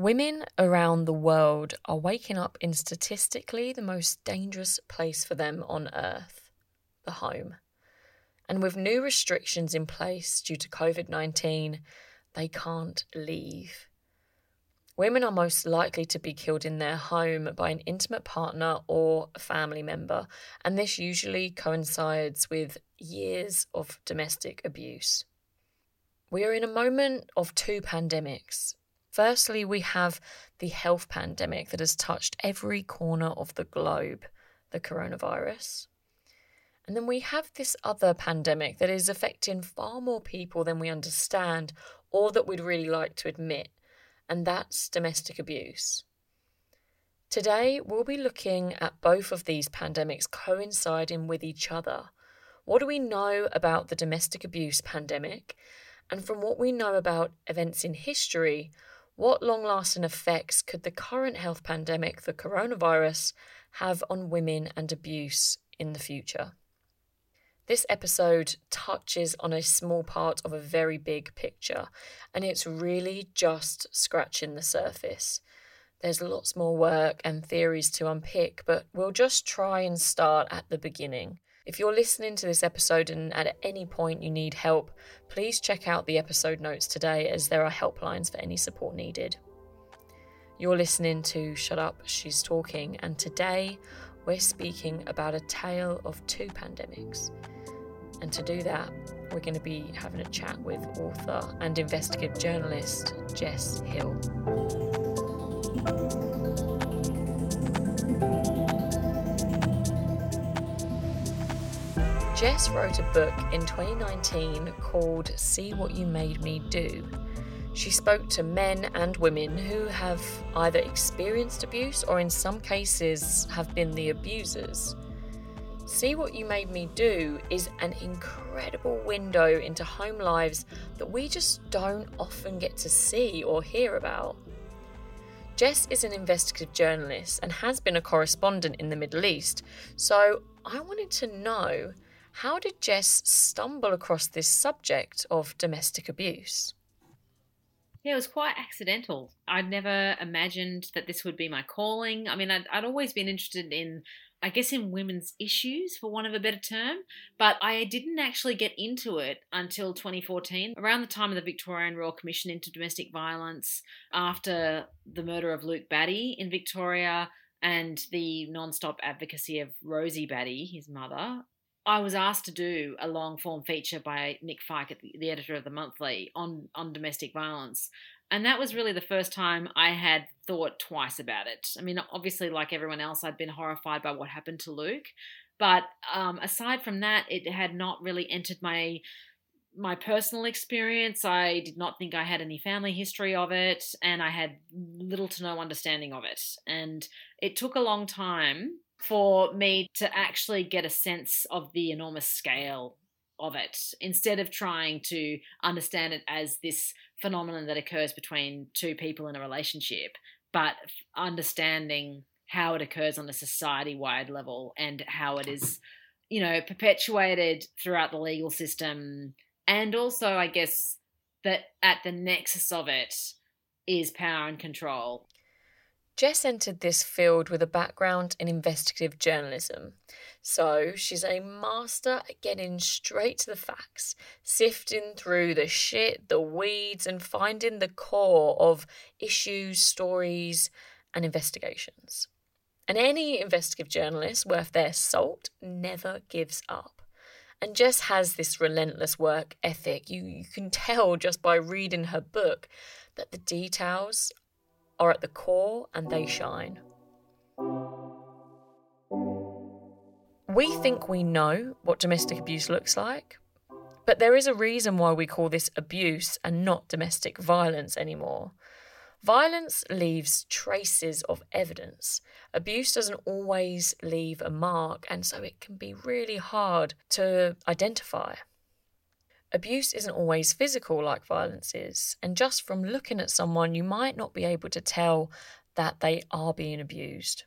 Women around the world are waking up in statistically the most dangerous place for them on earth the home. And with new restrictions in place due to COVID 19, they can't leave. Women are most likely to be killed in their home by an intimate partner or a family member, and this usually coincides with years of domestic abuse. We are in a moment of two pandemics Firstly, we have the health pandemic that has touched every corner of the globe, the coronavirus. And then we have this other pandemic that is affecting far more people than we understand or that we'd really like to admit, and that's domestic abuse. Today, we'll be looking at both of these pandemics coinciding with each other. What do we know about the domestic abuse pandemic? And from what we know about events in history, what long lasting effects could the current health pandemic, the coronavirus, have on women and abuse in the future? This episode touches on a small part of a very big picture, and it's really just scratching the surface. There's lots more work and theories to unpick, but we'll just try and start at the beginning. If you're listening to this episode and at any point you need help, please check out the episode notes today as there are helplines for any support needed. You're listening to Shut Up, She's Talking, and today we're speaking about a tale of two pandemics. And to do that, we're going to be having a chat with author and investigative journalist Jess Hill. Jess wrote a book in 2019 called See What You Made Me Do. She spoke to men and women who have either experienced abuse or, in some cases, have been the abusers. See What You Made Me Do is an incredible window into home lives that we just don't often get to see or hear about. Jess is an investigative journalist and has been a correspondent in the Middle East, so I wanted to know how did Jess stumble across this subject of domestic abuse? Yeah, it was quite accidental. I'd never imagined that this would be my calling. I mean, I'd, I'd always been interested in, I guess, in women's issues, for want of a better term, but I didn't actually get into it until 2014, around the time of the Victorian Royal Commission into Domestic Violence, after the murder of Luke Batty in Victoria and the non stop advocacy of Rosie Batty, his mother, I was asked to do a long form feature by Nick the, the editor of the Monthly, on on domestic violence, and that was really the first time I had thought twice about it. I mean, obviously, like everyone else, I'd been horrified by what happened to Luke, but um, aside from that, it had not really entered my my personal experience. I did not think I had any family history of it, and I had little to no understanding of it. And it took a long time for me to actually get a sense of the enormous scale of it instead of trying to understand it as this phenomenon that occurs between two people in a relationship, but understanding how it occurs on a society wide level and how it is, you know, perpetuated throughout the legal system. And also, I guess, that at the nexus of it is power and control. Jess entered this field with a background in investigative journalism, so she's a master at getting straight to the facts, sifting through the shit, the weeds, and finding the core of issues, stories, and investigations. And any investigative journalist worth their salt never gives up. And Jess has this relentless work ethic. You, you can tell just by reading her book that the details are at the core and they shine. We think we know what domestic abuse looks like, but there is a reason why we call this abuse and not domestic violence anymore. Violence leaves traces of evidence. Abuse doesn't always leave a mark, and so it can be really hard to identify. Abuse isn't always physical like violence is, and just from looking at someone, you might not be able to tell that they are being abused.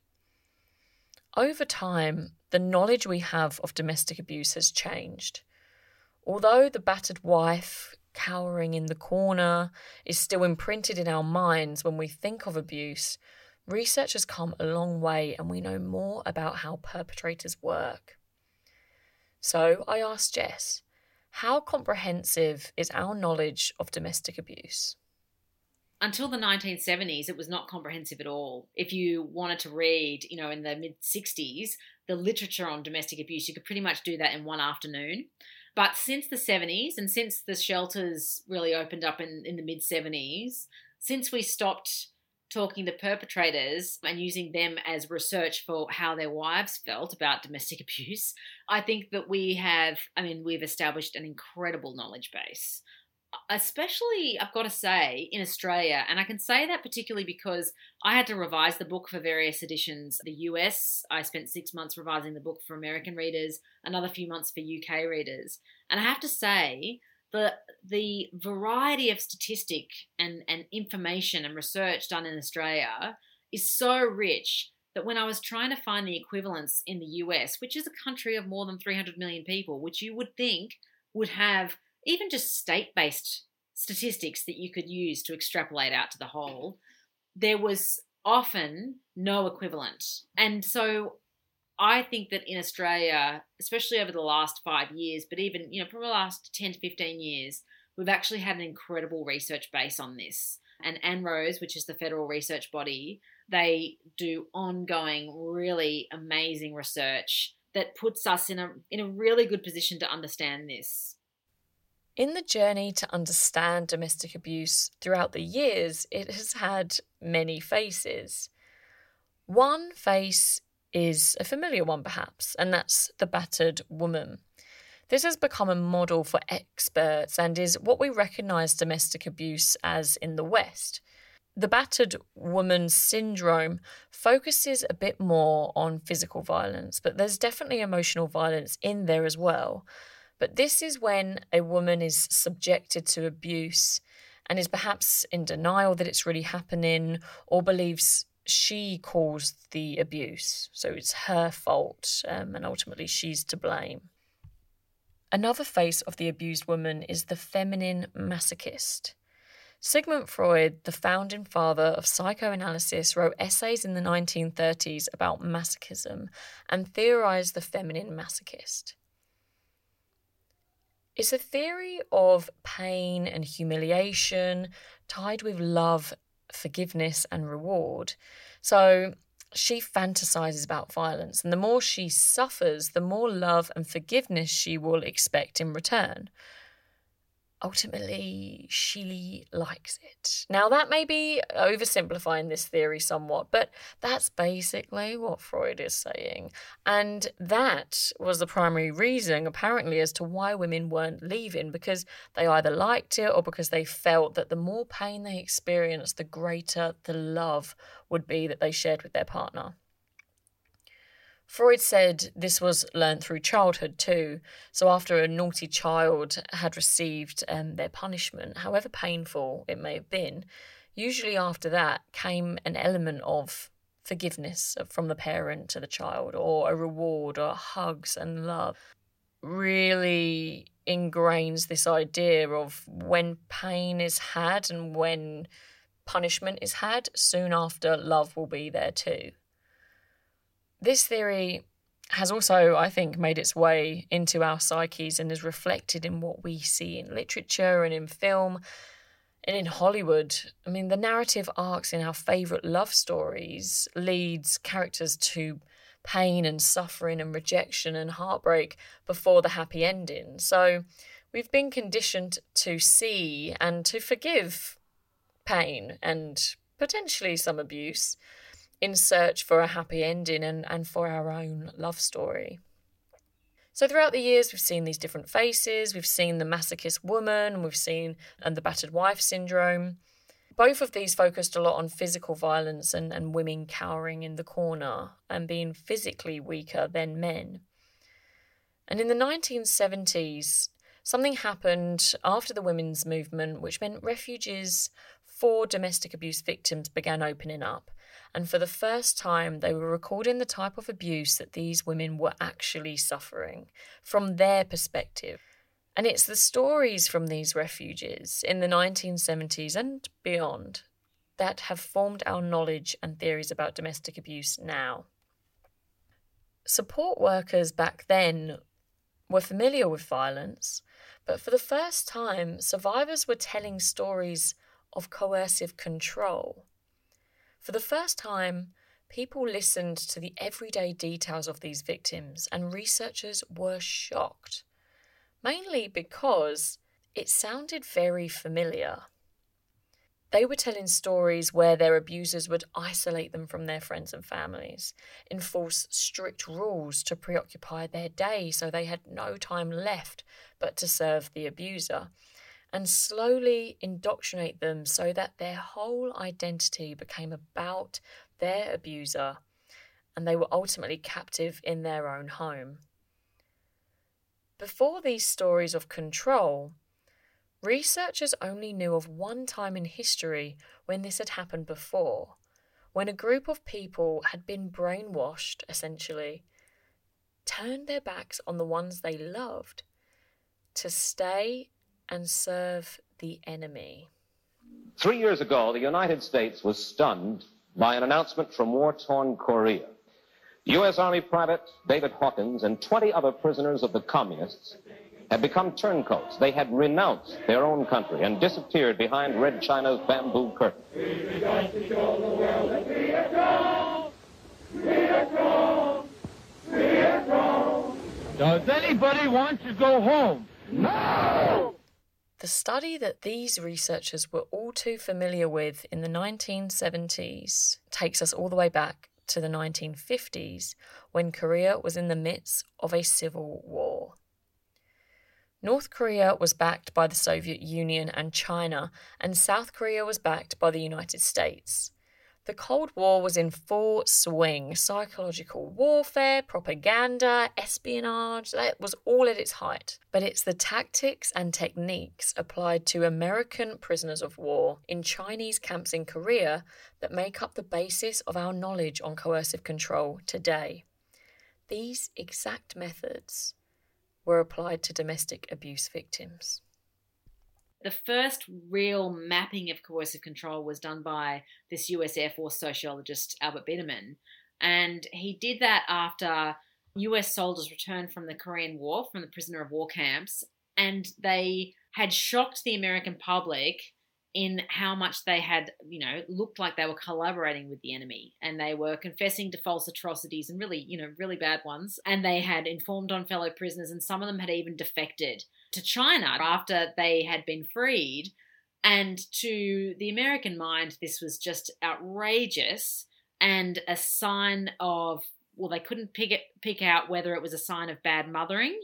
Over time, the knowledge we have of domestic abuse has changed. Although the battered wife cowering in the corner is still imprinted in our minds when we think of abuse, research has come a long way and we know more about how perpetrators work. So I asked Jess, how comprehensive is our knowledge of domestic abuse? Until the 1970s, it was not comprehensive at all. If you wanted to read, you know, in the mid 60s, the literature on domestic abuse, you could pretty much do that in one afternoon. But since the 70s and since the shelters really opened up in, in the mid 70s, since we stopped talking to perpetrators and using them as research for how their wives felt about domestic abuse, I think that we have, I mean, we've established an incredible knowledge base especially I've got to say in Australia, and I can say that particularly because I had to revise the book for various editions. The US, I spent six months revising the book for American readers, another few months for UK readers, and I have to say the the variety of statistic and, and information and research done in Australia is so rich that when I was trying to find the equivalents in the US, which is a country of more than 300 million people, which you would think would have even just state based statistics that you could use to extrapolate out to the whole, there was often no equivalent. And so I think that in Australia, especially over the last five years, but even, you know, from the last 10 to 15 years, we've actually had an incredible research base on this. And ANROWS, which is the federal research body, they do ongoing, really amazing research that puts us in a in a really good position to understand this. In the journey to understand domestic abuse throughout the years, it has had many faces. One face is a familiar one, perhaps, and that's the battered woman. This has become a model for experts and is what we recognise domestic abuse as in the West. The battered woman syndrome focuses a bit more on physical violence, but there's definitely emotional violence in there as well. But this is when a woman is subjected to abuse and is perhaps in denial that it's really happening or believes she caused the abuse. So it's her fault um, and ultimately she's to blame. Another face of the abused woman is the feminine masochist. Sigmund Freud, the founding father of psychoanalysis, wrote essays in the 1930s about masochism and theorized the feminine masochist. It's a theory of pain and humiliation tied with love, forgiveness, and reward. So she fantasizes about violence, and the more she suffers, the more love and forgiveness she will expect in return ultimately she likes it. Now, that may be oversimplifying this theory somewhat, but that's basically what Freud is saying. And that was the primary reason, apparently, as to why women weren't leaving, because they either liked it or because they felt that the more pain they experienced, the greater the love would be that they shared with their partner. Freud said this was learned through childhood too. So, after a naughty child had received um, their punishment, however painful it may have been, usually after that came an element of forgiveness from the parent to the child, or a reward, or hugs and love. Really ingrains this idea of when pain is had and when punishment is had, soon after love will be there too. This theory has also, I think, made its way into our psyches and is reflected in what we see in literature and in film and in Hollywood. I mean, the narrative arcs in our favourite love stories leads characters to pain and suffering and rejection and heartbreak before the happy ending. So we've been conditioned to see and to forgive pain and potentially some abuse in search for a happy ending and, and for our own love story. So throughout the years, we've seen these different faces. We've seen the masochist woman, we've seen and the battered wife syndrome. Both of these focused a lot on physical violence and, and women cowering in the corner and being physically weaker than men. And in the 1970s, something happened after the women's movement, which meant refuges for domestic abuse victims began opening up and for the first time, they were recording the type of abuse that these women were actually suffering from their perspective. And it's the stories from these refuges in the 1970s and beyond that have formed our knowledge and theories about domestic abuse now. Support workers back then were familiar with violence, but for the first time, survivors were telling stories of coercive control. For the first time, people listened to the everyday details of these victims, and researchers were shocked, mainly because it sounded very familiar. They were telling stories where their abusers would isolate them from their friends and families, enforce strict rules to preoccupy their day so they had no time left but to serve the abuser, and slowly indoctrinate them so that their whole identity became about their abuser and they were ultimately captive in their own home. Before these stories of control, Researchers only knew of one time in history when this had happened before, when a group of people had been brainwashed, essentially, turned their backs on the ones they loved to stay and serve the enemy. Three years ago, the United States was stunned by an announcement from war torn Korea. U.S. Army Private David Hawkins and 20 other prisoners of the communists had become turncoats. They had renounced their own country and disappeared behind Red China's bamboo curtain. Does anybody want to go home? No! The study that these researchers were all too familiar with in the 1970s takes us all the way back to the 1950s when Korea was in the midst of a civil war. North Korea was backed by the Soviet Union and China, and South Korea was backed by the United States. The Cold War was in full swing. Psychological warfare, propaganda, espionage, that was all at its height. But it's the tactics and techniques applied to American prisoners of war in Chinese camps in Korea that make up the basis of our knowledge on coercive control today. These exact methods were applied to domestic abuse victims. The first real mapping of coercive control was done by this US Air Force sociologist, Albert Biderman. And he did that after US soldiers returned from the Korean War, from the prisoner of war camps, and they had shocked the American public in how much they had, you know, looked like they were collaborating with the enemy and they were confessing to false atrocities and really, you know, really bad ones. And they had informed on fellow prisoners, and some of them had even defected to China after they had been freed. And to the American mind, this was just outrageous and a sign of well, they couldn't pick it pick out whether it was a sign of bad mothering.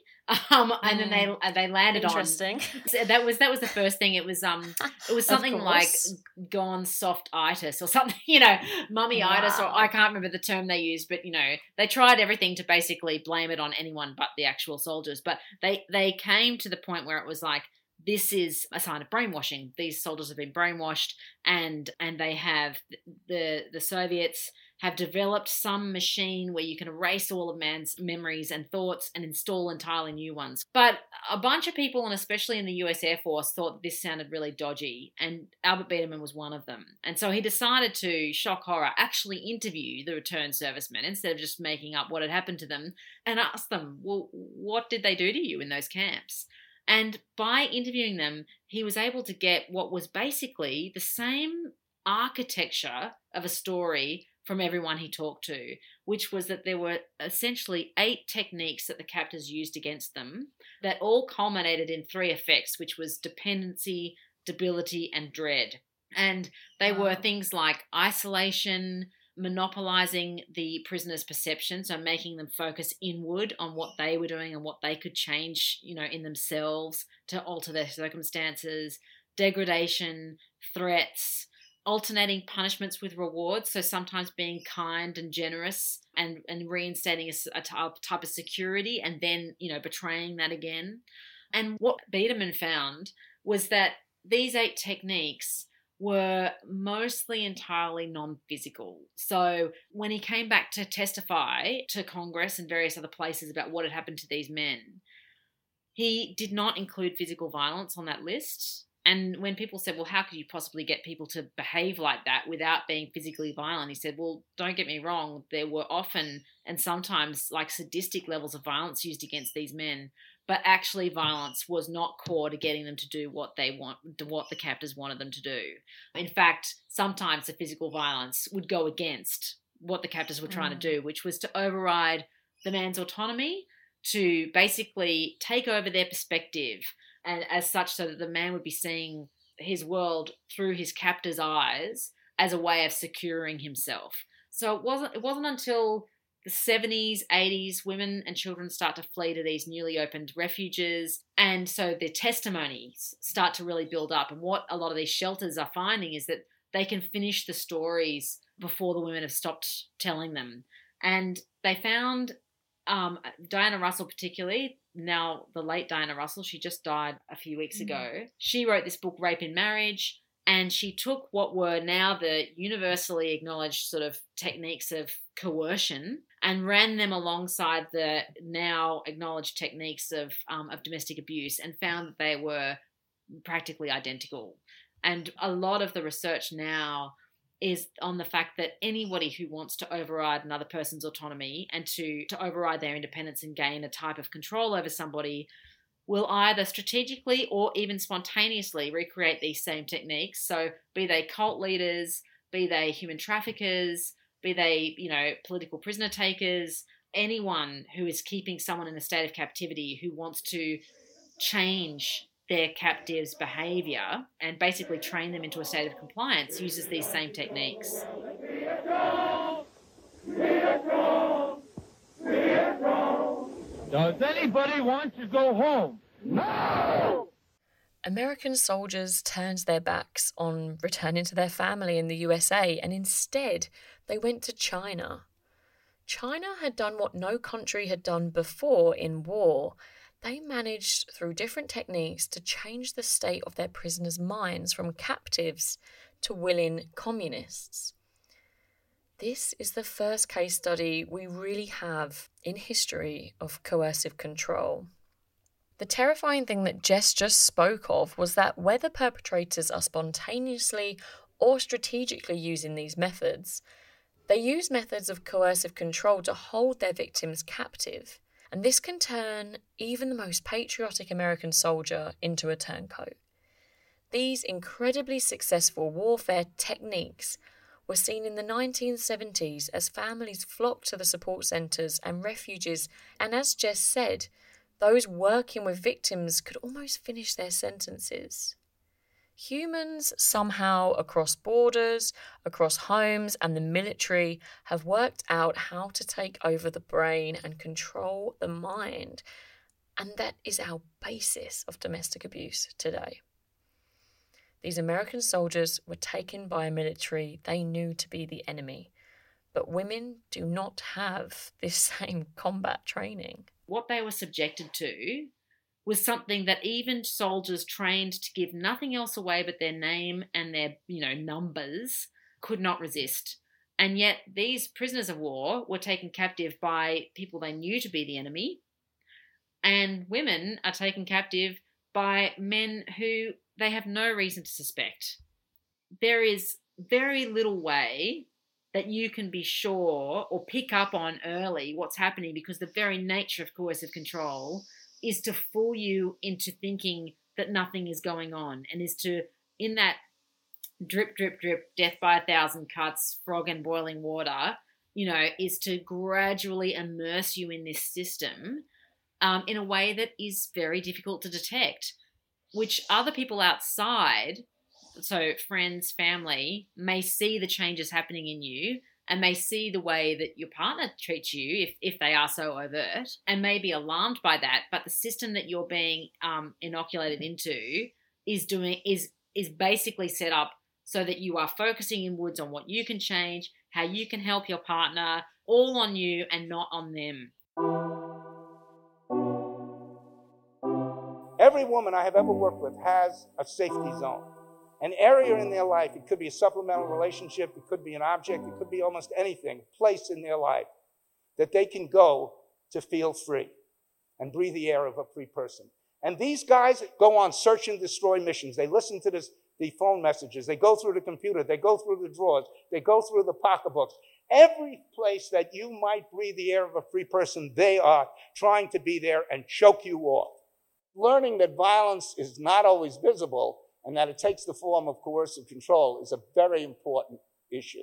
Um, and then they mm. they landed Interesting. on Interesting. that was that was the first thing. It was um it was something like gone soft itis or something, you know, mummy itis wow. or I can't remember the term they used, but you know, they tried everything to basically blame it on anyone but the actual soldiers. But they they came to the point where it was like this is a sign of brainwashing. These soldiers have been brainwashed and and they have the the Soviets have developed some machine where you can erase all of man's memories and thoughts and install entirely new ones. But a bunch of people, and especially in the US Air Force, thought this sounded really dodgy, and Albert Biderman was one of them. And so he decided to, shock horror, actually interview the returned servicemen instead of just making up what had happened to them and ask them, well, what did they do to you in those camps? And by interviewing them, he was able to get what was basically the same architecture of a story from everyone he talked to, which was that there were essentially eight techniques that the captors used against them that all culminated in three effects, which was dependency, debility, and dread. And they wow. were things like isolation, monopolizing the prisoner's perception, so making them focus inward on what they were doing and what they could change, you know, in themselves to alter their circumstances, degradation, threats, alternating punishments with rewards. So sometimes being kind and generous and, and reinstating a, a type of security and then, you know, betraying that again. And what Biderman found was that these eight techniques were mostly entirely non physical. So when he came back to testify to Congress and various other places about what had happened to these men, he did not include physical violence on that list. And when people said, well, how could you possibly get people to behave like that without being physically violent? He said, well, don't get me wrong. There were often and sometimes like sadistic levels of violence used against these men, but actually violence was not core to getting them to do what they want, what the captors wanted them to do. In fact, sometimes the physical violence would go against what the captors were trying mm. to do, which was to override the man's autonomy, to basically take over their perspective and as such so that the man would be seeing his world through his captor's eyes as a way of securing himself. So it wasn't it wasn't until the 70s, 80s, women and children start to flee to these newly opened refuges. And so their testimonies start to really build up. And what a lot of these shelters are finding is that they can finish the stories before the women have stopped telling them. And they found um, Diana Russell, particularly, now the late Diana Russell, she just died a few weeks mm-hmm. ago. She wrote this book, Rape in Marriage, and she took what were now the universally acknowledged sort of techniques of coercion and ran them alongside the now acknowledged techniques of, um, of domestic abuse and found that they were practically identical. And a lot of the research now is on the fact that anybody who wants to override another person's autonomy and to, to override their independence and gain a type of control over somebody will either strategically or even spontaneously recreate these same techniques. So, be they cult leaders, be they human traffickers, be they, you know, political prisoner takers, anyone who is keeping someone in a state of captivity who wants to change their captives' behavior and basically train them into a state of compliance uses these same techniques. Does anybody want to go home? No! American soldiers turned their backs on returning to their family in the USA and instead they went to China. China had done what no country had done before in war they managed through different techniques to change the state of their prisoners' minds from captives to willing communists. This is the first case study we really have in history of coercive control. The terrifying thing that Jess just spoke of was that whether perpetrators are spontaneously or strategically using these methods, they use methods of coercive control to hold their victims captive and this can turn even the most patriotic American soldier into a turncoat. These incredibly successful warfare techniques were seen in the 1970s as families flocked to the support centres and refuges, and as Jess said, those working with victims could almost finish their sentences. Humans, somehow across borders, across homes, and the military, have worked out how to take over the brain and control the mind. And that is our basis of domestic abuse today. These American soldiers were taken by a military they knew to be the enemy. But women do not have this same combat training. What they were subjected to was something that even soldiers trained to give nothing else away but their name and their, you know, numbers could not resist. And yet these prisoners of war were taken captive by people they knew to be the enemy. And women are taken captive by men who they have no reason to suspect. There is very little way that you can be sure or pick up on early what's happening because the very nature of coercive control is to fool you into thinking that nothing is going on and is to, in that drip, drip, drip, death by a thousand cuts, frog and boiling water, you know, is to gradually immerse you in this system um, in a way that is very difficult to detect, which other people outside, so friends, family, may see the changes happening in you and may see the way that your partner treats you if, if they are so overt and may be alarmed by that but the system that you're being um, inoculated into is doing is is basically set up so that you are focusing inwards on what you can change how you can help your partner all on you and not on them. Every woman i have ever worked with has a safety zone an area in their life. It mm. could be a supplemental relationship, it could be an object, it could be almost anything, place in their life that they can go to feel free and breathe the air of a free person. And these guys go on search and destroy missions. They listen to this, the phone messages. They go through the computer. They go through the drawers. They go through the pocketbooks. Every place that you might breathe the air of a free person, they are trying to be there and choke you off. Learning that violence is not always visible and that it takes the form of coercive control is a very important issue.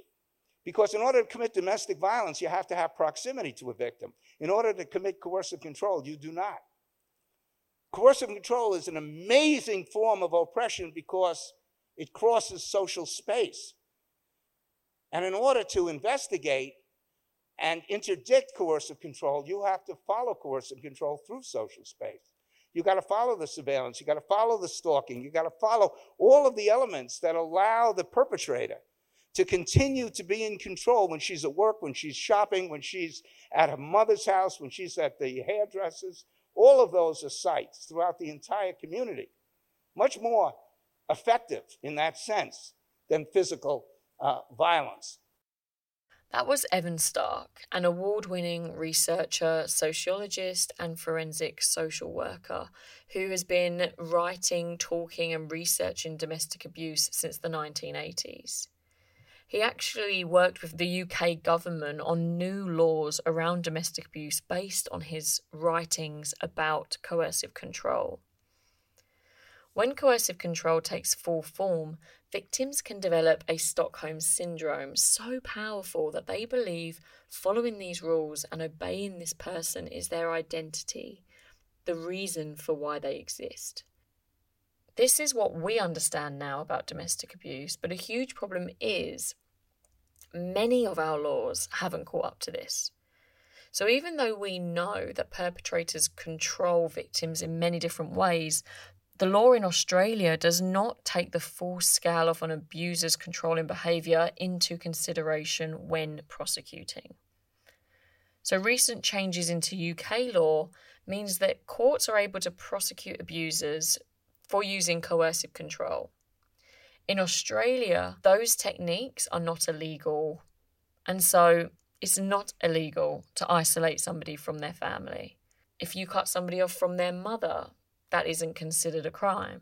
Because in order to commit domestic violence, you have to have proximity to a victim. In order to commit coercive control, you do not. Coercive control is an amazing form of oppression because it crosses social space. And in order to investigate and interdict coercive control, you have to follow coercive control through social space. You got to follow the surveillance, you got to follow the stalking, you got to follow all of the elements that allow the perpetrator to continue to be in control when she's at work, when she's shopping, when she's at her mother's house, when she's at the hairdresser's. All of those are sites throughout the entire community. Much more effective in that sense than physical uh, violence. That was Evan Stark, an award winning researcher, sociologist, and forensic social worker who has been writing, talking, and researching domestic abuse since the 1980s. He actually worked with the UK government on new laws around domestic abuse based on his writings about coercive control. When coercive control takes full form, victims can develop a Stockholm syndrome so powerful that they believe following these rules and obeying this person is their identity, the reason for why they exist. This is what we understand now about domestic abuse, but a huge problem is many of our laws haven't caught up to this. So, even though we know that perpetrators control victims in many different ways, the law in Australia does not take the full scale of an abuser's controlling behaviour into consideration when prosecuting. So, recent changes into UK law means that courts are able to prosecute abusers for using coercive control. In Australia, those techniques are not illegal, and so it's not illegal to isolate somebody from their family. If you cut somebody off from their mother, that isn't considered a crime.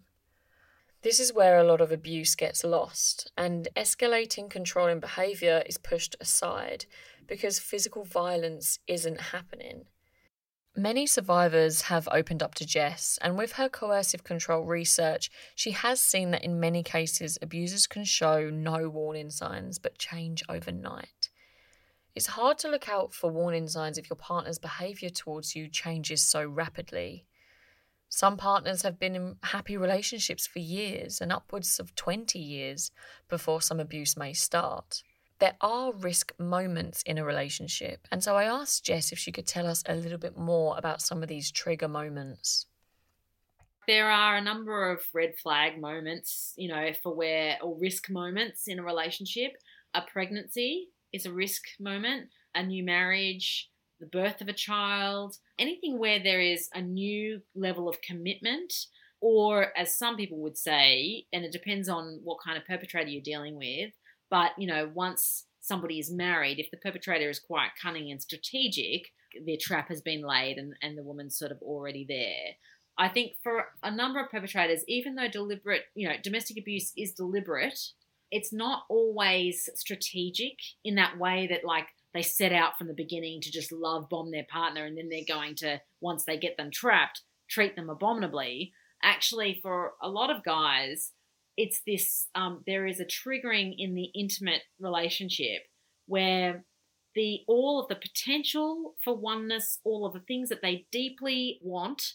This is where a lot of abuse gets lost, and escalating controlling behaviour is pushed aside because physical violence isn't happening. Many survivors have opened up to Jess, and with her coercive control research, she has seen that in many cases, abusers can show no warning signs but change overnight. It's hard to look out for warning signs if your partner's behaviour towards you changes so rapidly. Some partners have been in happy relationships for years and upwards of 20 years before some abuse may start. There are risk moments in a relationship, and so I asked Jess if she could tell us a little bit more about some of these trigger moments. There are a number of red flag moments, you know, for where, or risk moments in a relationship. A pregnancy is a risk moment, a new marriage, the birth of a child, anything where there is a new level of commitment, or as some people would say, and it depends on what kind of perpetrator you're dealing with, but you know, once somebody is married, if the perpetrator is quite cunning and strategic, their trap has been laid and, and the woman's sort of already there. I think for a number of perpetrators, even though deliberate, you know, domestic abuse is deliberate, it's not always strategic in that way that like they set out from the beginning to just love bomb their partner and then they're going to once they get them trapped treat them abominably. Actually for a lot of guys it's this um, there is a triggering in the intimate relationship where the all of the potential for oneness all of the things that they deeply want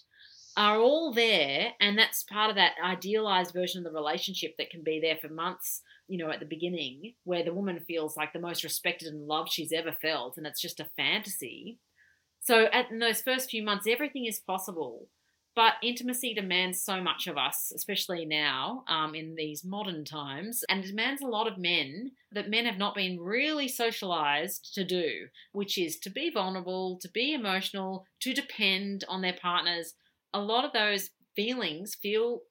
are all there and that's part of that idealized version of the relationship that can be there for months you know, at the beginning, where the woman feels like the most respected and loved she's ever felt, and it's just a fantasy. So, at, in those first few months, everything is possible. But intimacy demands so much of us, especially now um, in these modern times, and demands a lot of men that men have not been really socialized to do, which is to be vulnerable, to be emotional, to depend on their partners. A lot of those feelings feel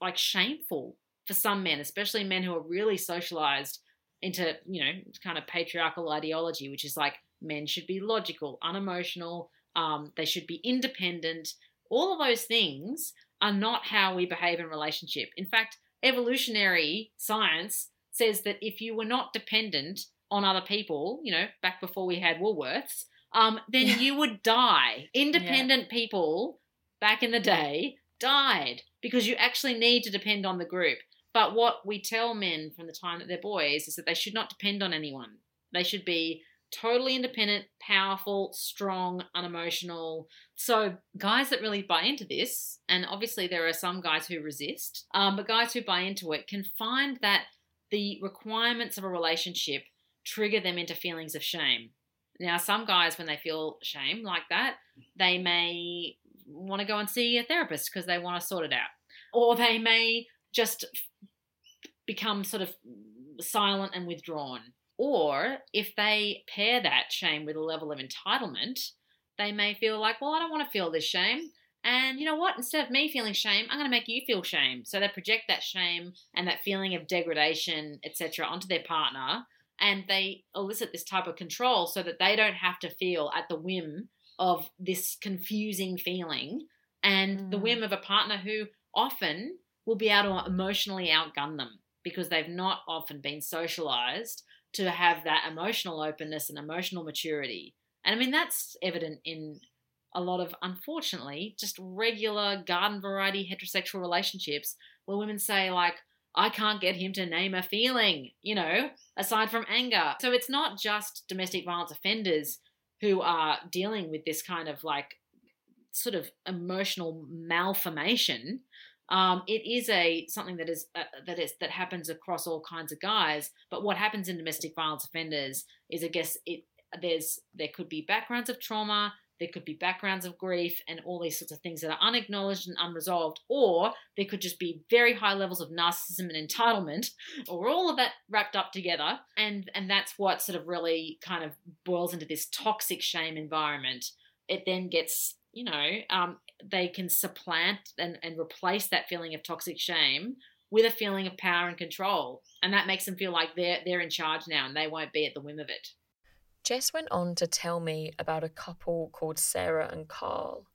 like shameful for some men, especially men who are really socialized into, you know, kind of patriarchal ideology, which is like men should be logical, unemotional, um, they should be independent, All of those things are not how we behave in relationship. In fact, evolutionary science says that if you were not dependent on other people, you know, back before we had Woolworths, um, then Yeah. you would die. Independent people back in the day died because you actually need to depend on the group. But what we tell men from the time that they're boys is that they should not depend on anyone. They should be totally independent, powerful, strong, unemotional. So, guys that really buy into this, and obviously there are some guys who resist, um, but guys who buy into it can find that the requirements of a relationship trigger them into feelings of shame. Now, some guys, when they feel shame like that, they may want to go and see a therapist because they want to sort it out. Or they may just become sort of silent and withdrawn. Or if they pair that shame with a level of entitlement, they may feel like, well, I don't want to feel this shame. And you know what? Instead of me feeling shame, I'm going to make you feel shame. So they project that shame and that feeling of degradation, etc., onto their partner, and they elicit this type of control so that they don't have to feel at the whim of this confusing feeling and the Mm. whim of a partner who often will be able to emotionally outgun them because they've not often been socialized to have that emotional openness and emotional maturity. And I mean, that's evident in a lot of, unfortunately, just regular garden variety heterosexual relationships where women say, like, I can't get him to name a feeling, you know, aside from anger. So it's not just domestic violence offenders who are dealing with this kind of like sort of emotional malformation. Um, it is a something that is uh, that is that happens across all kinds of guys. But what happens in domestic violence offenders is, I guess, it there's there could be backgrounds of trauma, there could be backgrounds of grief, and all these sorts of things that are unacknowledged and unresolved, or there could just be very high levels of narcissism and entitlement, or all of that wrapped up together, and and that's what sort of really kind of boils into this toxic shame environment. It then gets you know, um, they can supplant and, and replace that feeling of toxic shame with a feeling of power and control. And that makes them feel like they're they're in charge now and they won't be at the whim of it. Jess went on to tell me about a couple called Sarah and Carl.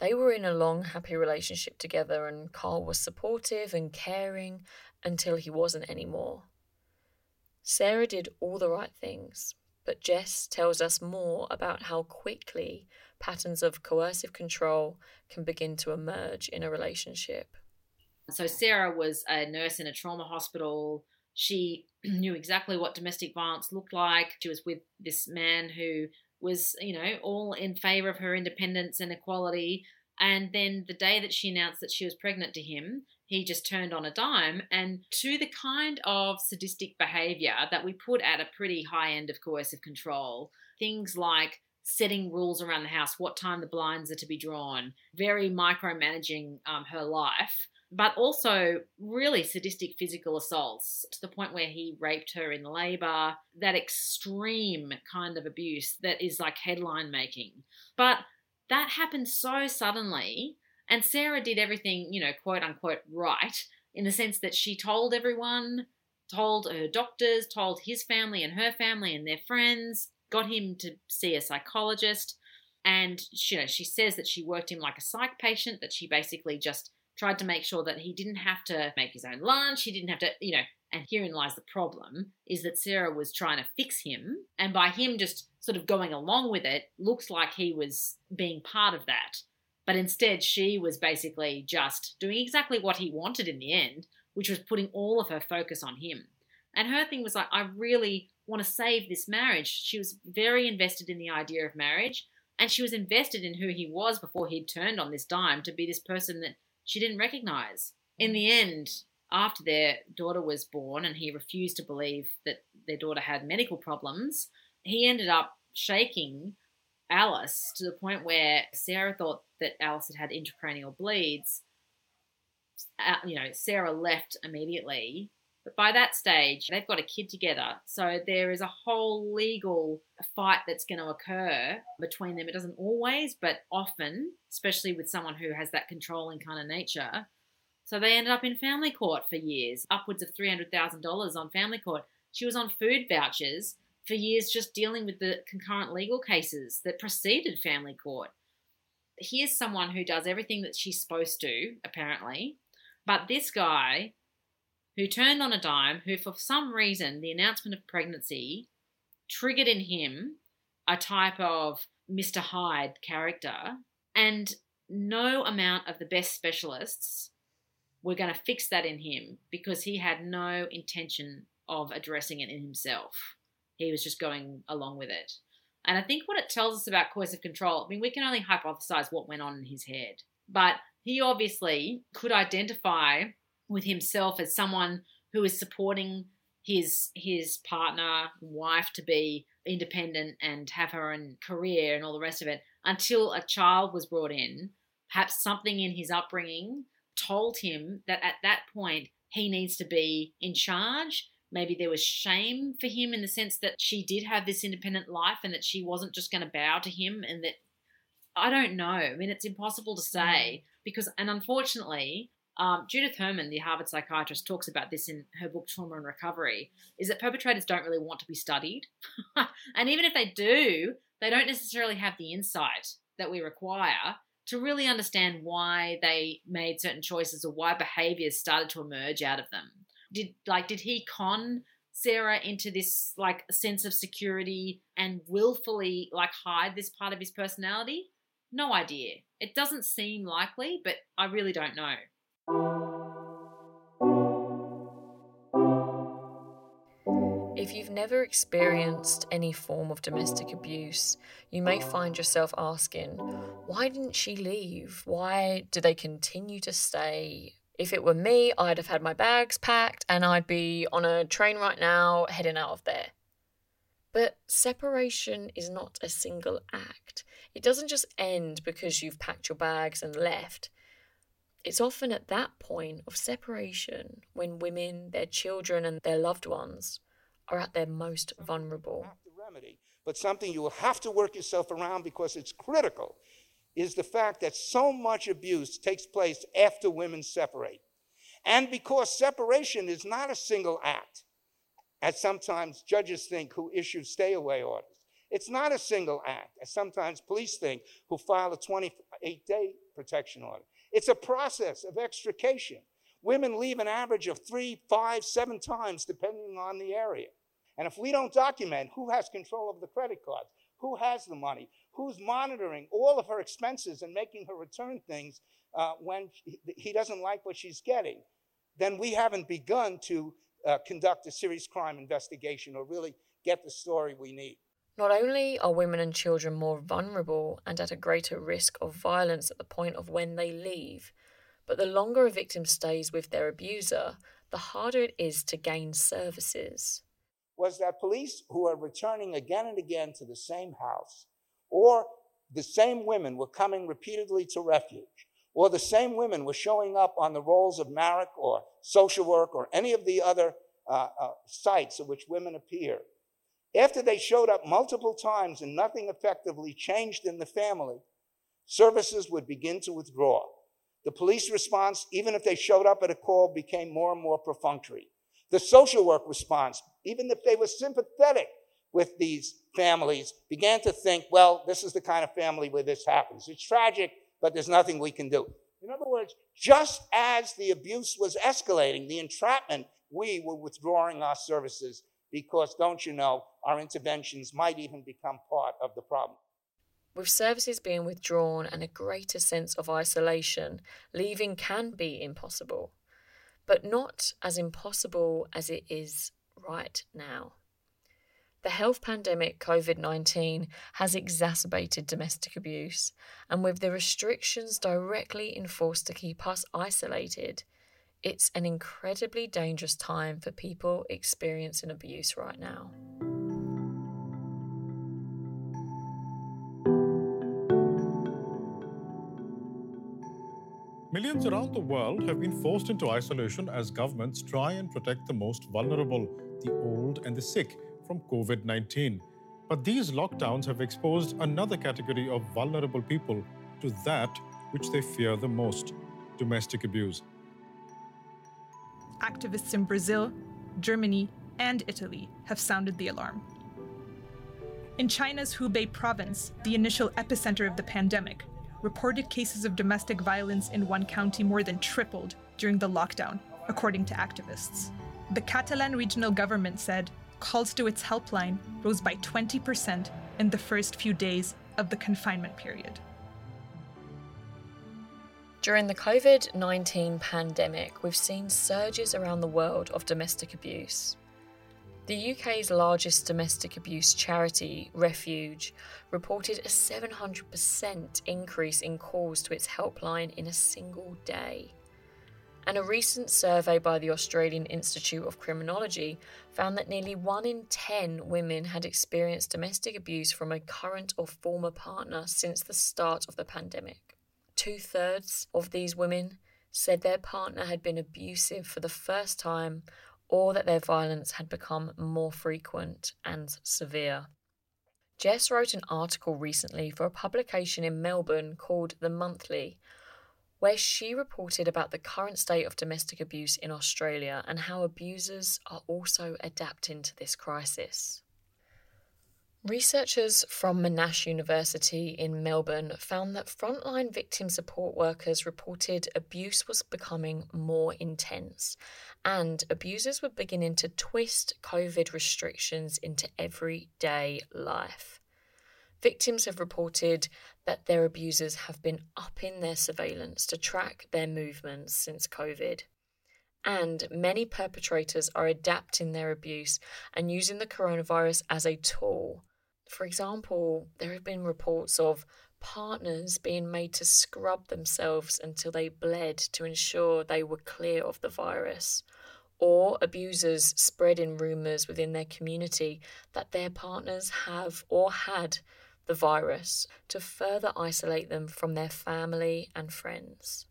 They were in a long, happy relationship together, and Carl was supportive and caring until he wasn't anymore. Sarah did all the right things, but Jess tells us more about how quickly patterns of coercive control can begin to emerge in a relationship. So Sarah was a nurse in a trauma hospital. She knew exactly what domestic violence looked like. She was with this man who was, you know, all in favor of her independence and equality. And then the day that she announced that she was pregnant to him, he just turned on a dime and to the kind of sadistic behavior that we put at a pretty high end of coercive control. Things like setting rules around the house, what time the blinds are to be drawn, very micromanaging um, her life, but also really sadistic physical assaults to the point where he raped her in labor, that extreme kind of abuse that is like headline making. But that happened so suddenly, and Sarah did everything, you know, quote unquote, right, in the sense that she told everyone, told her doctors, told his family and her family and their friends, got him to see a psychologist. And you know, she says that she worked him like a psych patient, that she basically just tried to make sure that he didn't have to make his own lunch, he didn't have to, you know, and herein lies the problem is that Sarah was trying to fix him, and by him just sort of going along with it, looks like he was being part of that. But instead, she was basically just doing exactly what he wanted in the end, which was putting all of her focus on him. And her thing was like, I really want to save this marriage. She was very invested in the idea of marriage, and she was invested in who he was before he'd turned on this dime to be this person that she didn't recognize. In the end, after their daughter was born and he refused to believe that their daughter had medical problems, he ended up shaking Alice to the point where Sarah thought that Alice had had intracranial bleeds. Uh, you know, Sarah left immediately. But by that stage, they've got a kid together. So there is a whole legal fight that's going to occur between them. It doesn't always, but often, especially with someone who has that controlling kind of nature. So they ended up in family court for years, upwards of $300,000 on family court. She was on food vouchers for years just dealing with the concurrent legal cases that preceded family court. here's someone who does everything that she's supposed to, apparently, but this guy who turned on a dime, who for some reason the announcement of pregnancy triggered in him a type of Mr. Hyde character, and no amount of the best specialists were going to fix that in him because he had no intention of addressing it in himself. He was just going along with it. And I think what it tells us about coercive control, I mean, we can only hypothesize what went on in his head, but he obviously could identify with himself as someone who is supporting his his partner, wife to be independent and have her own career and all the rest of it until a child was brought in. Perhaps something in his upbringing told him that at that point he needs to be in charge. Maybe there was shame for him in the sense that she did have this independent life and that she wasn't just going to bow to him and that I don't know. I mean, it's impossible to say mm. because, and unfortunately, um, Judith Herman, the Harvard psychiatrist, talks about this in her book Trauma and Recovery, is that perpetrators don't really want to be studied. and even if they do, they don't necessarily have the insight that we require to really understand why they made certain choices or why behaviors started to emerge out of them. Did like did he con Sarah into this like sense of security and willfully like hide this part of his personality? No idea. It doesn't seem likely, but I really don't know. If you've never experienced any form of domestic abuse, you may find yourself asking, why didn't she leave? Why do they continue to stay? If it were me, I'd have had my bags packed and I'd be on a train right now heading out of there. But separation is not a single act. It doesn't just end because you've packed your bags and left. It's often at that point of separation when women, their children, and their loved ones are at their most vulnerable. Remedy, but something you will have to work yourself around because it's critical is the fact that so much abuse takes place after women separate. And because separation is not a single act, as sometimes judges think who issue stay away orders. It's not a single act, as sometimes police think who file a 28 day protection order. It's a process of extrication. Women leave an average of three, five, seven times, depending on the area. And if we don't document who has control of the credit cards, who has the money, who's monitoring all of her expenses and making her return things uh, when he doesn't like what she's getting, then we haven't begun to uh, conduct a serious crime investigation or really get the story we need. Not only are women and children more vulnerable and at a greater risk of violence at the point of when they leave, but the longer a victim stays with their abuser, the harder it is to gain services. Was that police who are returning again and again to the same house, or the same women were coming repeatedly to refuge, or the same women were showing up on the rolls of Marek or social work or any of the other uh, uh, sites at which women appear after they showed up multiple times and nothing effectively changed in the family, services would begin to withdraw. The police response, even if they showed up at a call, became more and more perfunctory. The social work response, even if they were sympathetic with these families, began to think, well, this is the kind of family where this happens. It's tragic, but there's nothing we can do. In other words, just as the abuse was escalating, the entrapment, we were withdrawing our services because, don't you know, our interventions might even become part of the problem. With services being withdrawn and a greater sense of isolation, leaving can be impossible, but not as impossible as it is right now. The health pandemic COVID 19 has exacerbated domestic abuse, and with the restrictions directly enforced to keep us isolated, it's an incredibly dangerous time for people experiencing abuse right now. Millions around the world have been forced into isolation as governments try and protect the most vulnerable, the old and the sick, from COVID 19. But these lockdowns have exposed another category of vulnerable people to that which they fear the most domestic abuse activists in Brazil, Germany, and Italy have sounded the alarm. In China's Hubei province, the initial epicenter of the pandemic, reported cases of domestic violence in one county more than tripled during the lockdown, according to activists. The Catalan regional government said calls to its helpline rose by 20% in the first few days of the confinement period. During the COVID 19 pandemic, we've seen surges around the world of domestic abuse. The UK's largest domestic abuse charity, Refuge, reported a 700% increase in calls to its helpline in a single day. And a recent survey by the Australian Institute of Criminology found that nearly 1 in 10 women had experienced domestic abuse from a current or former partner since the start of the pandemic. Two thirds of these women said their partner had been abusive for the first time or that their violence had become more frequent and severe. Jess wrote an article recently for a publication in Melbourne called The Monthly, where she reported about the current state of domestic abuse in Australia and how abusers are also adapting to this crisis. Researchers from Monash University in Melbourne found that frontline victim support workers reported abuse was becoming more intense and abusers were beginning to twist COVID restrictions into everyday life. Victims have reported that their abusers have been upping their surveillance to track their movements since COVID. And many perpetrators are adapting their abuse and using the coronavirus as a tool for example, there have been reports of partners being made to scrub themselves until they bled to ensure they were clear of the virus, or abusers spreading rumours within their community that their partners have or had the virus to further isolate them from their family and friends.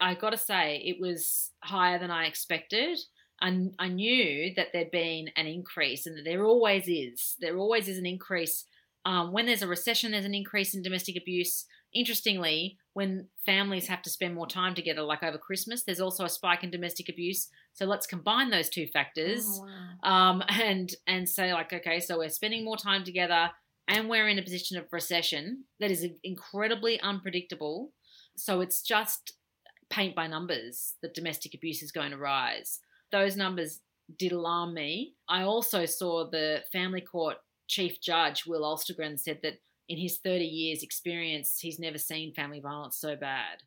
I gotta say, it was higher than I expected. I, I knew that there'd been an increase and that there always is. There always is an increase. Um, when there's a recession, there's an increase in domestic abuse. Interestingly, when families have to spend more time together, like over Christmas, there's also a spike in domestic abuse. So let's combine those two factors oh, wow. um, and and say like, okay, so we're spending more time together and we're in a position of recession that is incredibly unpredictable. So it's just paint by numbers that domestic abuse is going to rise those numbers did alarm me. I also saw the family court chief judge, Will Alstergren, said that in his 30 years' experience, he's never seen family violence so bad.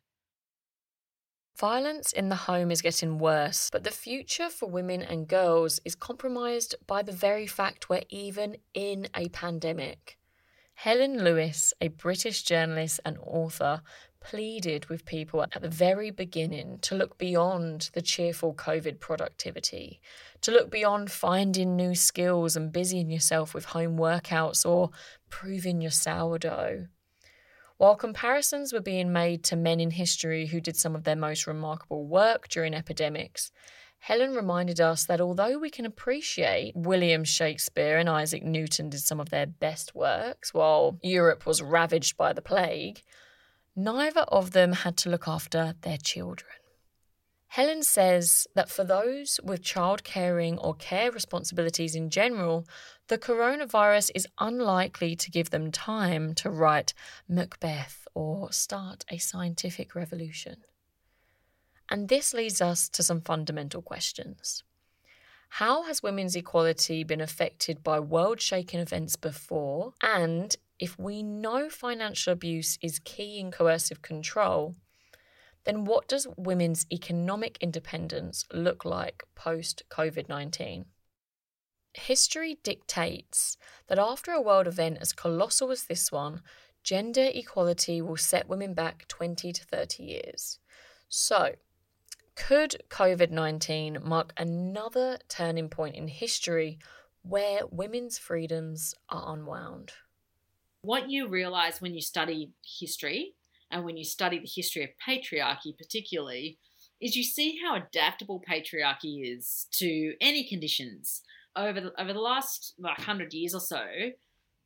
Violence in the home is getting worse, but the future for women and girls is compromised by the very fact we're even in a pandemic. Helen Lewis, a British journalist and author, pleaded with people at the very beginning to look beyond the cheerful COVID productivity, to look beyond finding new skills and busying yourself with home workouts or proving your sourdough. While comparisons were being made to men in history who did some of their most remarkable work during epidemics, Helen reminded us that although we can appreciate William Shakespeare and Isaac Newton did some of their best works while Europe was ravaged by the plague, neither of them had to look after their children. Helen says that for those with child caring or care responsibilities in general, the coronavirus is unlikely to give them time to write Macbeth or start a scientific revolution. And this leads us to some fundamental questions. How has women's equality been affected by world shaking events before? And if we know financial abuse is key in coercive control, then what does women's economic independence look like post COVID 19? History dictates that after a world event as colossal as this one, gender equality will set women back 20 to 30 years. So, could COVID 19 mark another turning point in history where women's freedoms are unwound? What you realize when you study history and when you study the history of patriarchy, particularly, is you see how adaptable patriarchy is to any conditions. Over the, over the last like 100 years or so,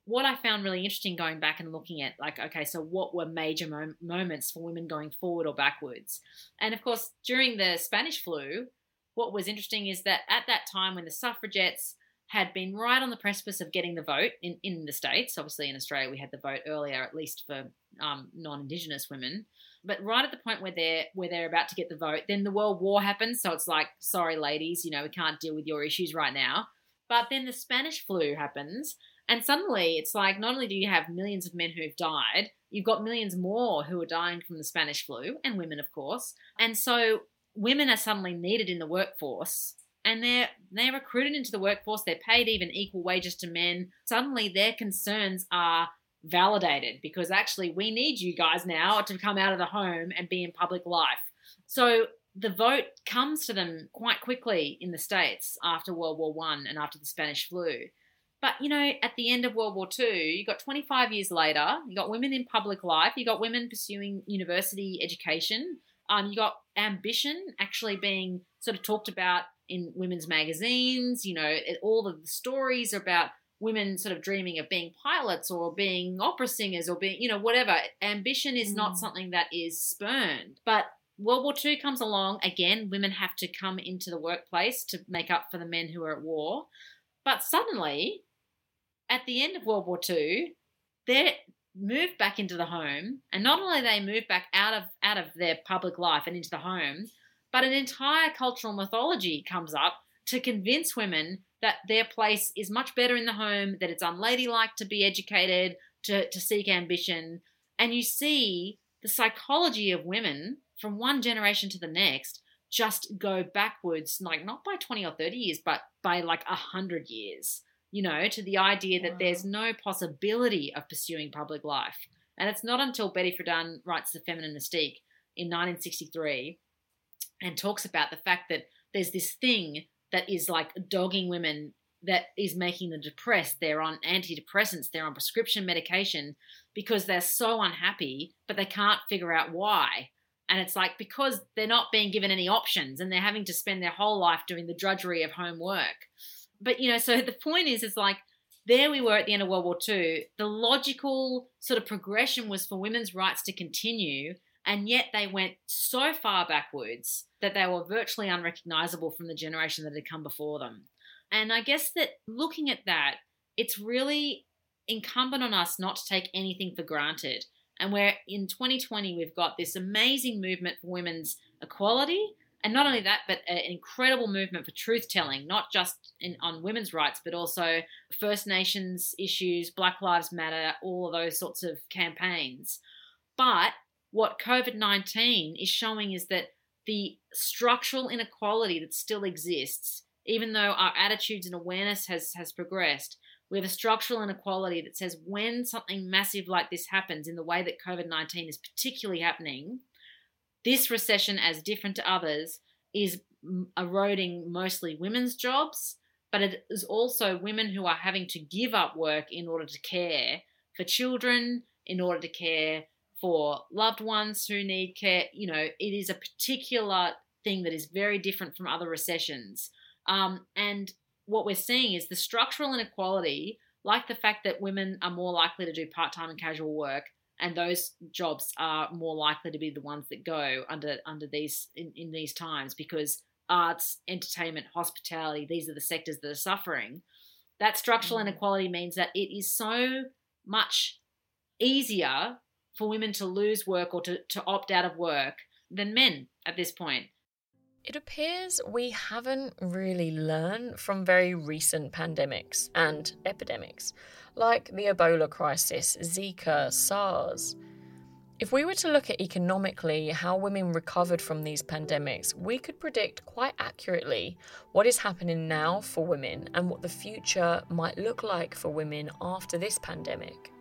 what I found really interesting going back and looking at, like, okay, so what were major mo- moments for women going forward or backwards? And of course, during the Spanish flu, what was interesting is that at that time when the suffragettes had been right on the precipice of getting the vote in, in the States. Obviously, in Australia, we had the vote earlier, at least for um, non-Indigenous women. But right at the point where they're where they're about to get the vote, then the World War happens. So it's like, sorry, ladies, you know, we can't deal with your issues right now. But then the Spanish flu happens, and suddenly it's like not only do you have millions of men who've died, you've got millions more who are dying from the Spanish flu, and women, of course. And so women are suddenly needed in the workforce and they're they're recruited into the workforce. They're paid even equal wages to men. Suddenly their concerns are validated because actually we need you guys now to come out of the home and be in public life. So the vote comes to them quite quickly in the states after world war one and after the spanish flu. But you know at the end of world war two you got 25 years later you got women in public life you got women pursuing university education um, you got ambition actually being sort of talked about in women's magazines. You know, it, all of the stories about women sort of dreaming of being pilots or being opera singers or being, you know, whatever. Ambition is mm. not something that is spurned. But World War II comes along. Again, women have to come into the workplace to make up for the men who are at war. But suddenly, at the end of World War II, they're moved back into the home, and not only they move back out of out of their public life and into the home, but an entire cultural mythology comes up to convince women that their place is much better in the home, that it's unladylike to be educated, to, to seek ambition. And you see the psychology of women from one generation to the next just go backwards, like not by 20 or 30 years, but by like 100 years, you know, to the idea that wow. there's no possibility of pursuing public life. And it's not until Betty Friedan writes The Feminine Mystique in 1963 and talks about the fact that there's this thing that is like dogging women that is making them depressed. They're on antidepressants, they're on prescription medication because they're so unhappy, but they can't figure out why. And it's like because they're not being given any options and they're having to spend their whole life doing the drudgery of homework. But, you know, so the point is, it's like there we were at the end of World War II. The logical sort of progression was for women's rights to continue and yet they went so far backwards that they were virtually unrecognizable from the generation that had come before them. And I guess that looking at that, it's really incumbent on us not to take anything for granted. And where in 2020 we've got this amazing movement for women's equality, and not only that, but an incredible movement for truth telling, not just in, on women's rights, but also First Nations issues, Black Lives Matter, all of those sorts of campaigns. But what COVID 19 is showing is that the structural inequality that still exists, even though our attitudes and awareness has, has progressed, we have a structural inequality that says when something massive like this happens in the way that COVID 19 is particularly happening, this recession, as different to others, is eroding mostly women's jobs, but it is also women who are having to give up work in order to care for children, in order to care for loved ones who need care. You know, it is a particular thing that is very different from other recessions. Um, and what we're seeing is the structural inequality, like the fact that women are more likely to do part time and casual work, and those jobs are more likely to be the ones that go under under these in, in these times because arts, entertainment, hospitality, these are the sectors that are suffering. That structural mm. inequality means that it is so much easier for women to lose work or to, to opt out of work than men at this point. It appears we haven't really learned from very recent pandemics and epidemics, like the Ebola crisis, Zika, SARS. If we were to look at economically how women recovered from these pandemics, we could predict quite accurately what is happening now for women and what the future might look like for women after this pandemic.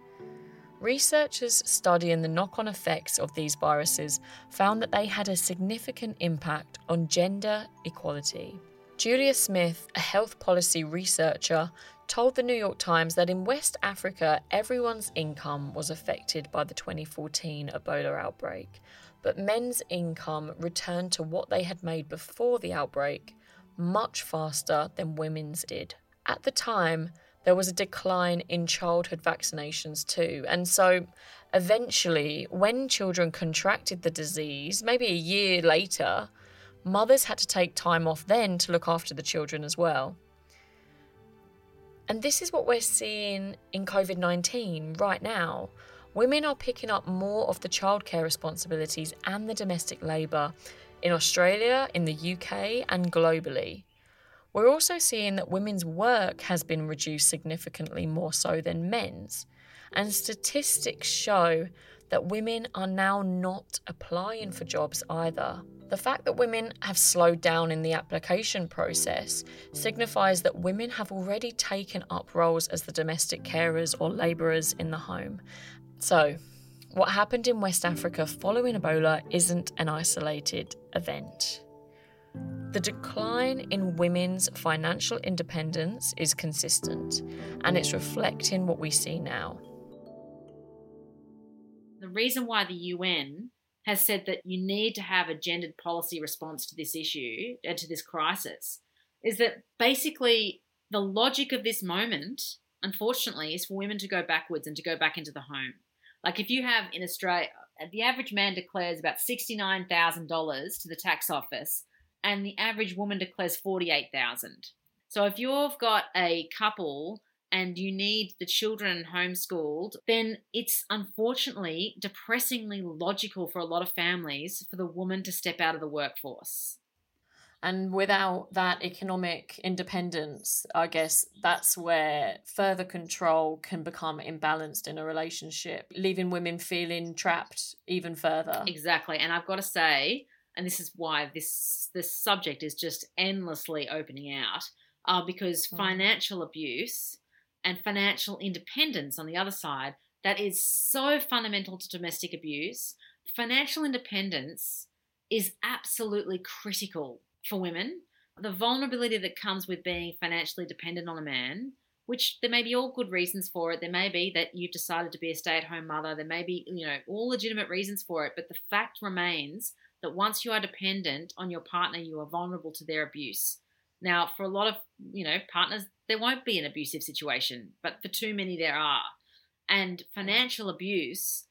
Researchers studying the knock on effects of these viruses found that they had a significant impact on gender equality. Julia Smith, a health policy researcher, told the New York Times that in West Africa, everyone's income was affected by the 2014 Ebola outbreak, but men's income returned to what they had made before the outbreak much faster than women's did. At the time, there was a decline in childhood vaccinations too. And so eventually, when children contracted the disease, maybe a year later, mothers had to take time off then to look after the children as well. And this is what we're seeing in COVID 19 right now. women are picking up more of the childcare responsibilities and the domestic labour in Australia, in the UK, and globally. We're also seeing that women's work has been reduced significantly more so than men's, and statistics show that women are now not applying for jobs either. The fact that women have slowed down in the application process signifies that women have already taken up roles as the domestic carers or labourers in the home. So, what happened in West Africa following Ebola isn't an isolated event. The decline in women's financial independence is consistent, and it's reflecting what we see now. The reason why the UN has said that you need to have a gendered policy response to this issue and to this crisis is that basically the logic of this moment, unfortunately, is for women to go backwards and to go back into the home. Like if you have in Australia, the average man declares about $69,000 to the tax office and the average woman declares 48,000. So if you've got a couple and you need the children homeschooled, then it's unfortunately depressingly logical for a lot of families for the woman to step out of the workforce. And without that economic independence, I guess that's where further control can become imbalanced in a relationship, leaving women feeling trapped even further. Exactly. And I've got to say, and this is why this this subject is just endlessly opening out, uh, because mm. financial abuse and financial independence on the other side that is so fundamental to domestic abuse. Financial independence is absolutely critical for women. The vulnerability that comes with being financially dependent on a man, which there may be all good reasons for it. There may be that you've decided to be a stay at home mother. There may be, you know, all legitimate reasons for it. But the fact remains that once you are dependent on your partner, you are vulnerable to their abuse. Now, for a lot of, you know, partners, there won't be an abusive situation, but for too many, there are. And financial abuse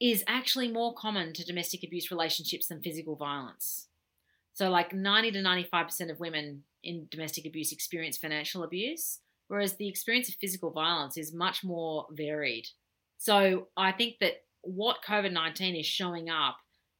is actually more common to domestic abuse relationships than physical violence. So, like 90 to 95% of women in domestic abuse experience financial abuse, whereas the experience of physical violence is much more varied. So, I think that what COVID 19 is showing up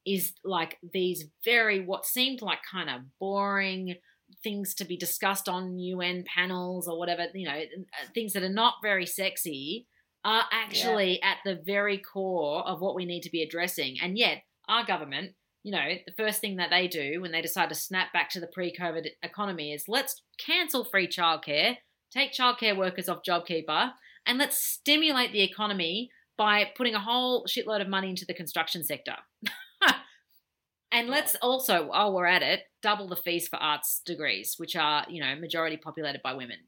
is like these very, what seemed like kind of boring, things to be discussed on UN panels or whatever, you know, uh, things that are not very sexy are actually yeah. at the very core of what we need to be addressing. And yet, our government, you know, the first thing that they do when they decide to snap back to the pre COVID economy is let's cancel free childcare, take childcare workers off JobKeeper, and let's stimulate the economy by putting a whole shitload of money into the construction sector. And let's also, while we're at it, double the fees for arts degrees, which are, you know, majority populated by women.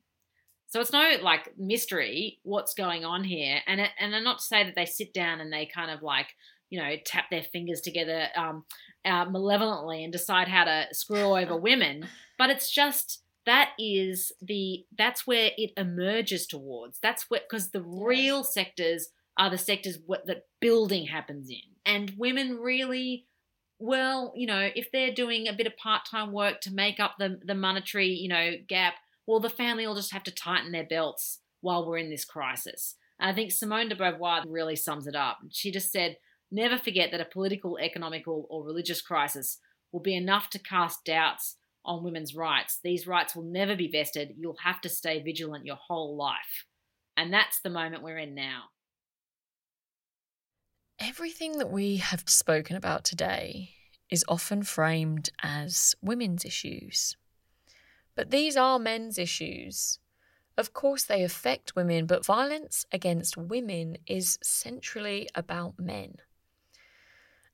So it's no like mystery what's going on here. And it, and I'm not to say that they sit down and they kind of like, you know, tap their fingers together um, uh, malevolently and decide how to screw over women. But it's just that is the that's where it emerges towards. That's where because the real sectors are the sectors that building happens in, and women really well, you know, if they're doing a bit of part time work to make up the, the monetary, you know, gap, well, the family will just have to tighten their belts while we're in this crisis. And I think Simone de Beauvoir really sums it up. She just said, never forget that a political, economical, or religious crisis will be enough to cast doubts on women's rights. These rights will never be vested. You'll have to stay vigilant your whole life. And that's the moment we're in now. Everything that we have spoken about today is often framed as women's issues. But these are men's issues. Of course, they affect women, but violence against women is centrally about men.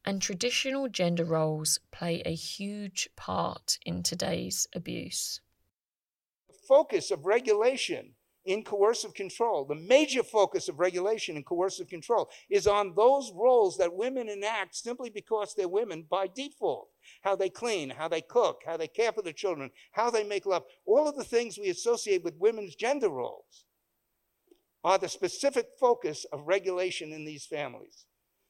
And traditional gender roles play a huge part in today's abuse. The focus of regulation in coercive control. The major focus of regulation in coercive control is on those roles that women enact simply because they're women by default. How they clean, how they cook, how they care for the children, how they make love. All of the things we associate with women's gender roles are the specific focus of regulation in these families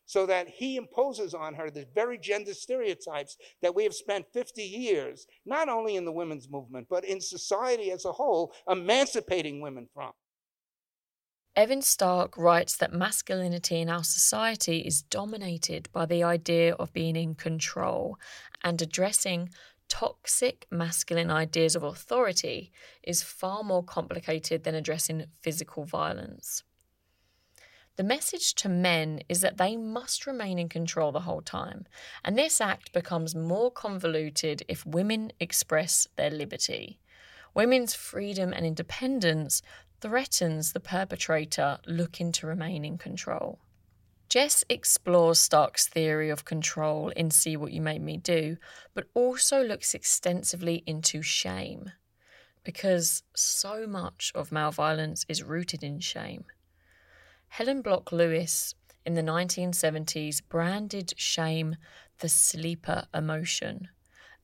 so that he imposes on her the very gender stereotypes that we have spent 50 years, not only in the women's movement, but in society as a whole, emancipating women from. Evan Stark writes that masculinity in our society is dominated by the idea of being in control, and addressing toxic masculine ideas of authority is far more complicated than addressing physical violence. The message to men is that they must remain in control the whole time, and this act becomes more convoluted if women express their liberty. Women's freedom and independence threatens the perpetrator looking to remain in control. Jess explores Stark's theory of control in See What You Made Me Do, but also looks extensively into shame, because so much of male violence is rooted in shame. Helen Block Lewis in the 1970s branded shame the sleeper emotion,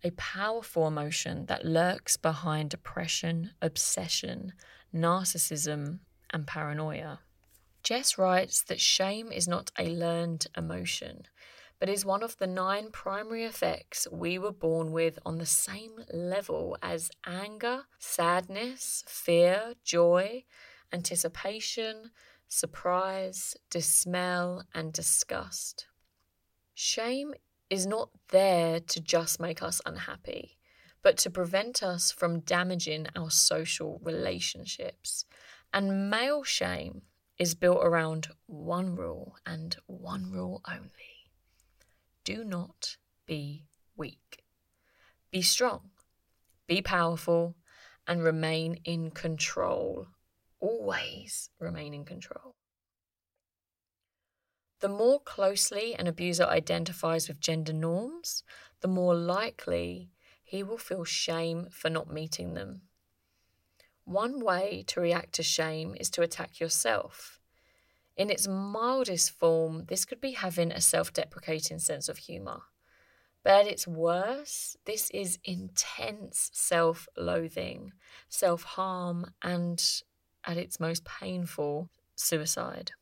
a powerful emotion that lurks behind depression, obsession, narcissism, and paranoia. Jess writes that shame is not a learned emotion, but is one of the nine primary effects we were born with on the same level as anger, sadness, fear, joy, anticipation, surprise, dismay, and disgust. Shame is not there to just make us unhappy but to prevent us from damaging our social relationships. And male shame is built around one rule and one rule only do not be weak. Be strong, be powerful, and remain in control. Always remain in control. The more closely an abuser identifies with gender norms, the more likely he will feel shame for not meeting them. One way to react to shame is to attack yourself. In its mildest form, this could be having a self deprecating sense of humour. But at its worst, this is intense self loathing, self harm, and at its most painful, suicide.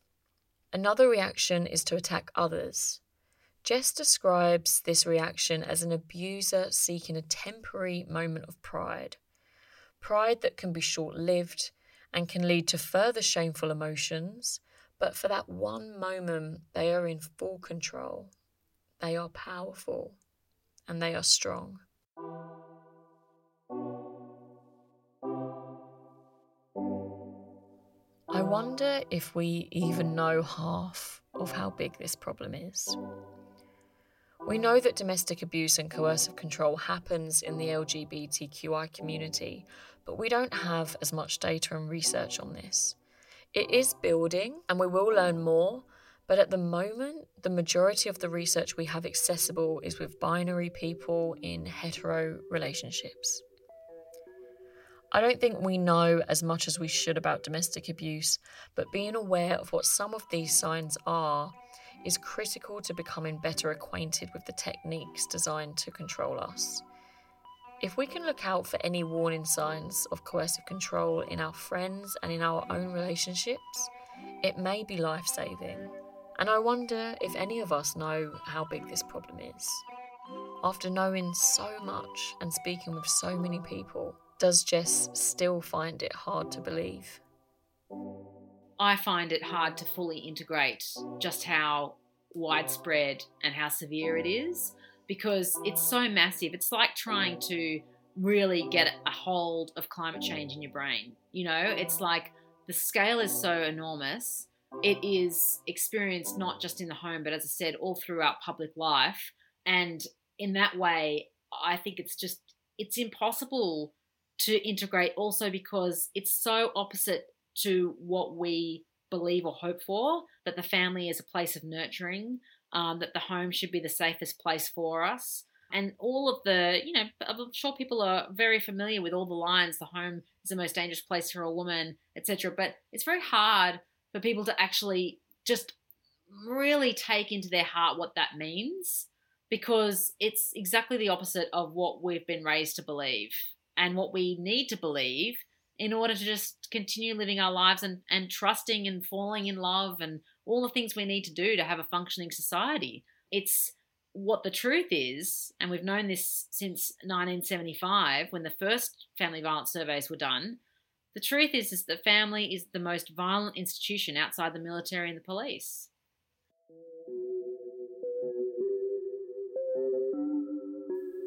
Another reaction is to attack others. Jess describes this reaction as an abuser seeking a temporary moment of pride. Pride that can be short lived and can lead to further shameful emotions, but for that one moment, they are in full control. They are powerful and they are strong. I wonder if we even know half of how big this problem is. We know that domestic abuse and coercive control happens in the LGBTQI community, but we don't have as much data and research on this. It is building, and we will learn more, but at the moment, the majority of the research we have accessible is with binary people in hetero relationships. I don't think we know as much as we should about domestic abuse, but being aware of what some of these signs are is critical to becoming better acquainted with the techniques designed to control us. If we can look out for any warning signs of coercive control in our friends and in our own relationships, it may be life saving. And I wonder if any of us know how big this problem is. After knowing so much and speaking with so many people, does Jess still find it hard to believe? I find it hard to fully integrate just how widespread and how severe it is because it's so massive. It's like trying to really get a hold of climate change in your brain. You know, it's like the scale is so enormous. It is experienced not just in the home, but as I said, all throughout public life. And in that way, I think it's just, it's impossible to integrate also because it's so opposite to what we believe or hope for that the family is a place of nurturing, um, that the home should be the safest place for us. And all of the, you know, I'm sure people are very familiar with all the lines the home is the most dangerous place for a woman, etc. But it's very hard for people to actually just really take into their heart what that means because it's exactly the opposite of what we've been raised to believe and what we need to believe in order to just continue living our lives and, and trusting and falling in love and all the things we need to do to have a functioning society. It's what the truth is, and we've known this since 1975 when the first family violence surveys were done. The truth is, is that family is the most violent institution outside the military and the police.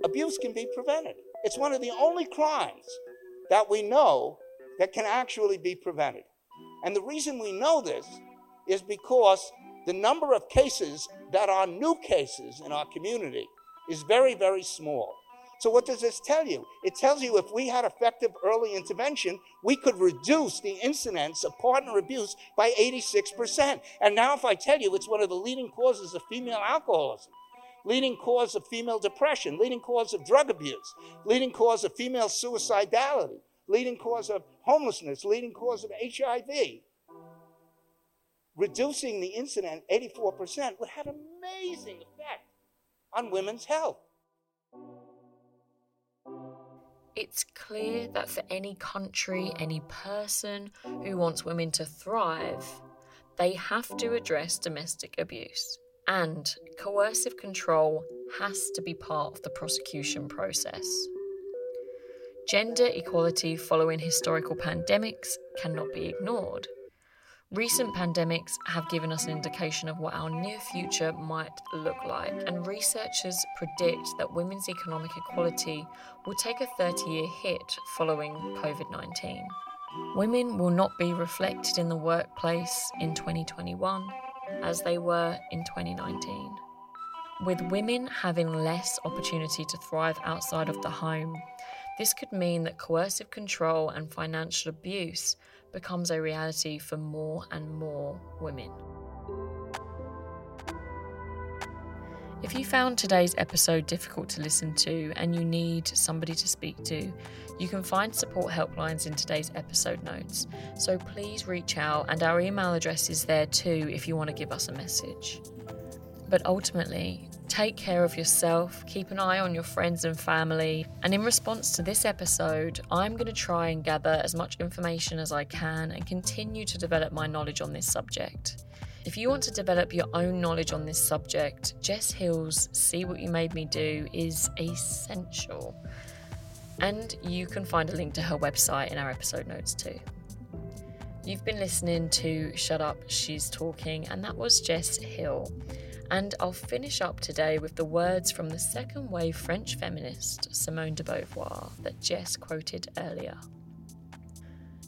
Abuse can be prevented. It's one of the only crimes that we know that can actually be prevented. And the reason we know this is because the number of cases that are new cases in our community is very, very small. So, what does this tell you? It tells you if we had effective early intervention, we could reduce the incidence of partner abuse by 86%. And now, if I tell you it's one of the leading causes of female alcoholism, leading cause of female depression, leading cause of drug abuse, leading cause of female suicidality, leading cause of homelessness, leading cause of HIV. Reducing the incident 84% would have amazing effect on women's health. It's clear that for any country, any person who wants women to thrive, they have to address domestic abuse. And coercive control has to be part of the prosecution process. Gender equality following historical pandemics cannot be ignored. Recent pandemics have given us an indication of what our near future might look like, and researchers predict that women's economic equality will take a 30 year hit following COVID 19. Women will not be reflected in the workplace in 2021 as they were in 2019. With women having less opportunity to thrive outside of the home, this could mean that coercive control and financial abuse becomes a reality for more and more women. If you found today's episode difficult to listen to and you need somebody to speak to, you can find support helplines in today's episode notes. So please reach out, and our email address is there too if you want to give us a message. But ultimately, take care of yourself, keep an eye on your friends and family. And in response to this episode, I'm going to try and gather as much information as I can and continue to develop my knowledge on this subject. If you want to develop your own knowledge on this subject, Jess Hill's See What You Made Me Do is essential. And you can find a link to her website in our episode notes too. You've been listening to Shut Up, She's Talking, and that was Jess Hill. And I'll finish up today with the words from the second wave French feminist Simone de Beauvoir that Jess quoted earlier.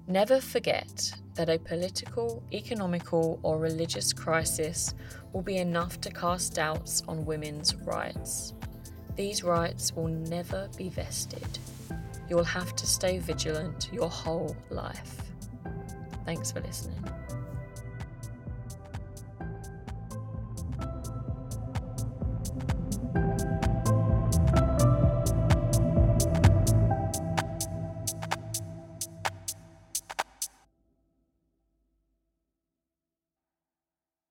Never forget that a political, economical, or religious crisis will be enough to cast doubts on women's rights. These rights will never be vested. You'll have to stay vigilant your whole life. Thanks for listening. you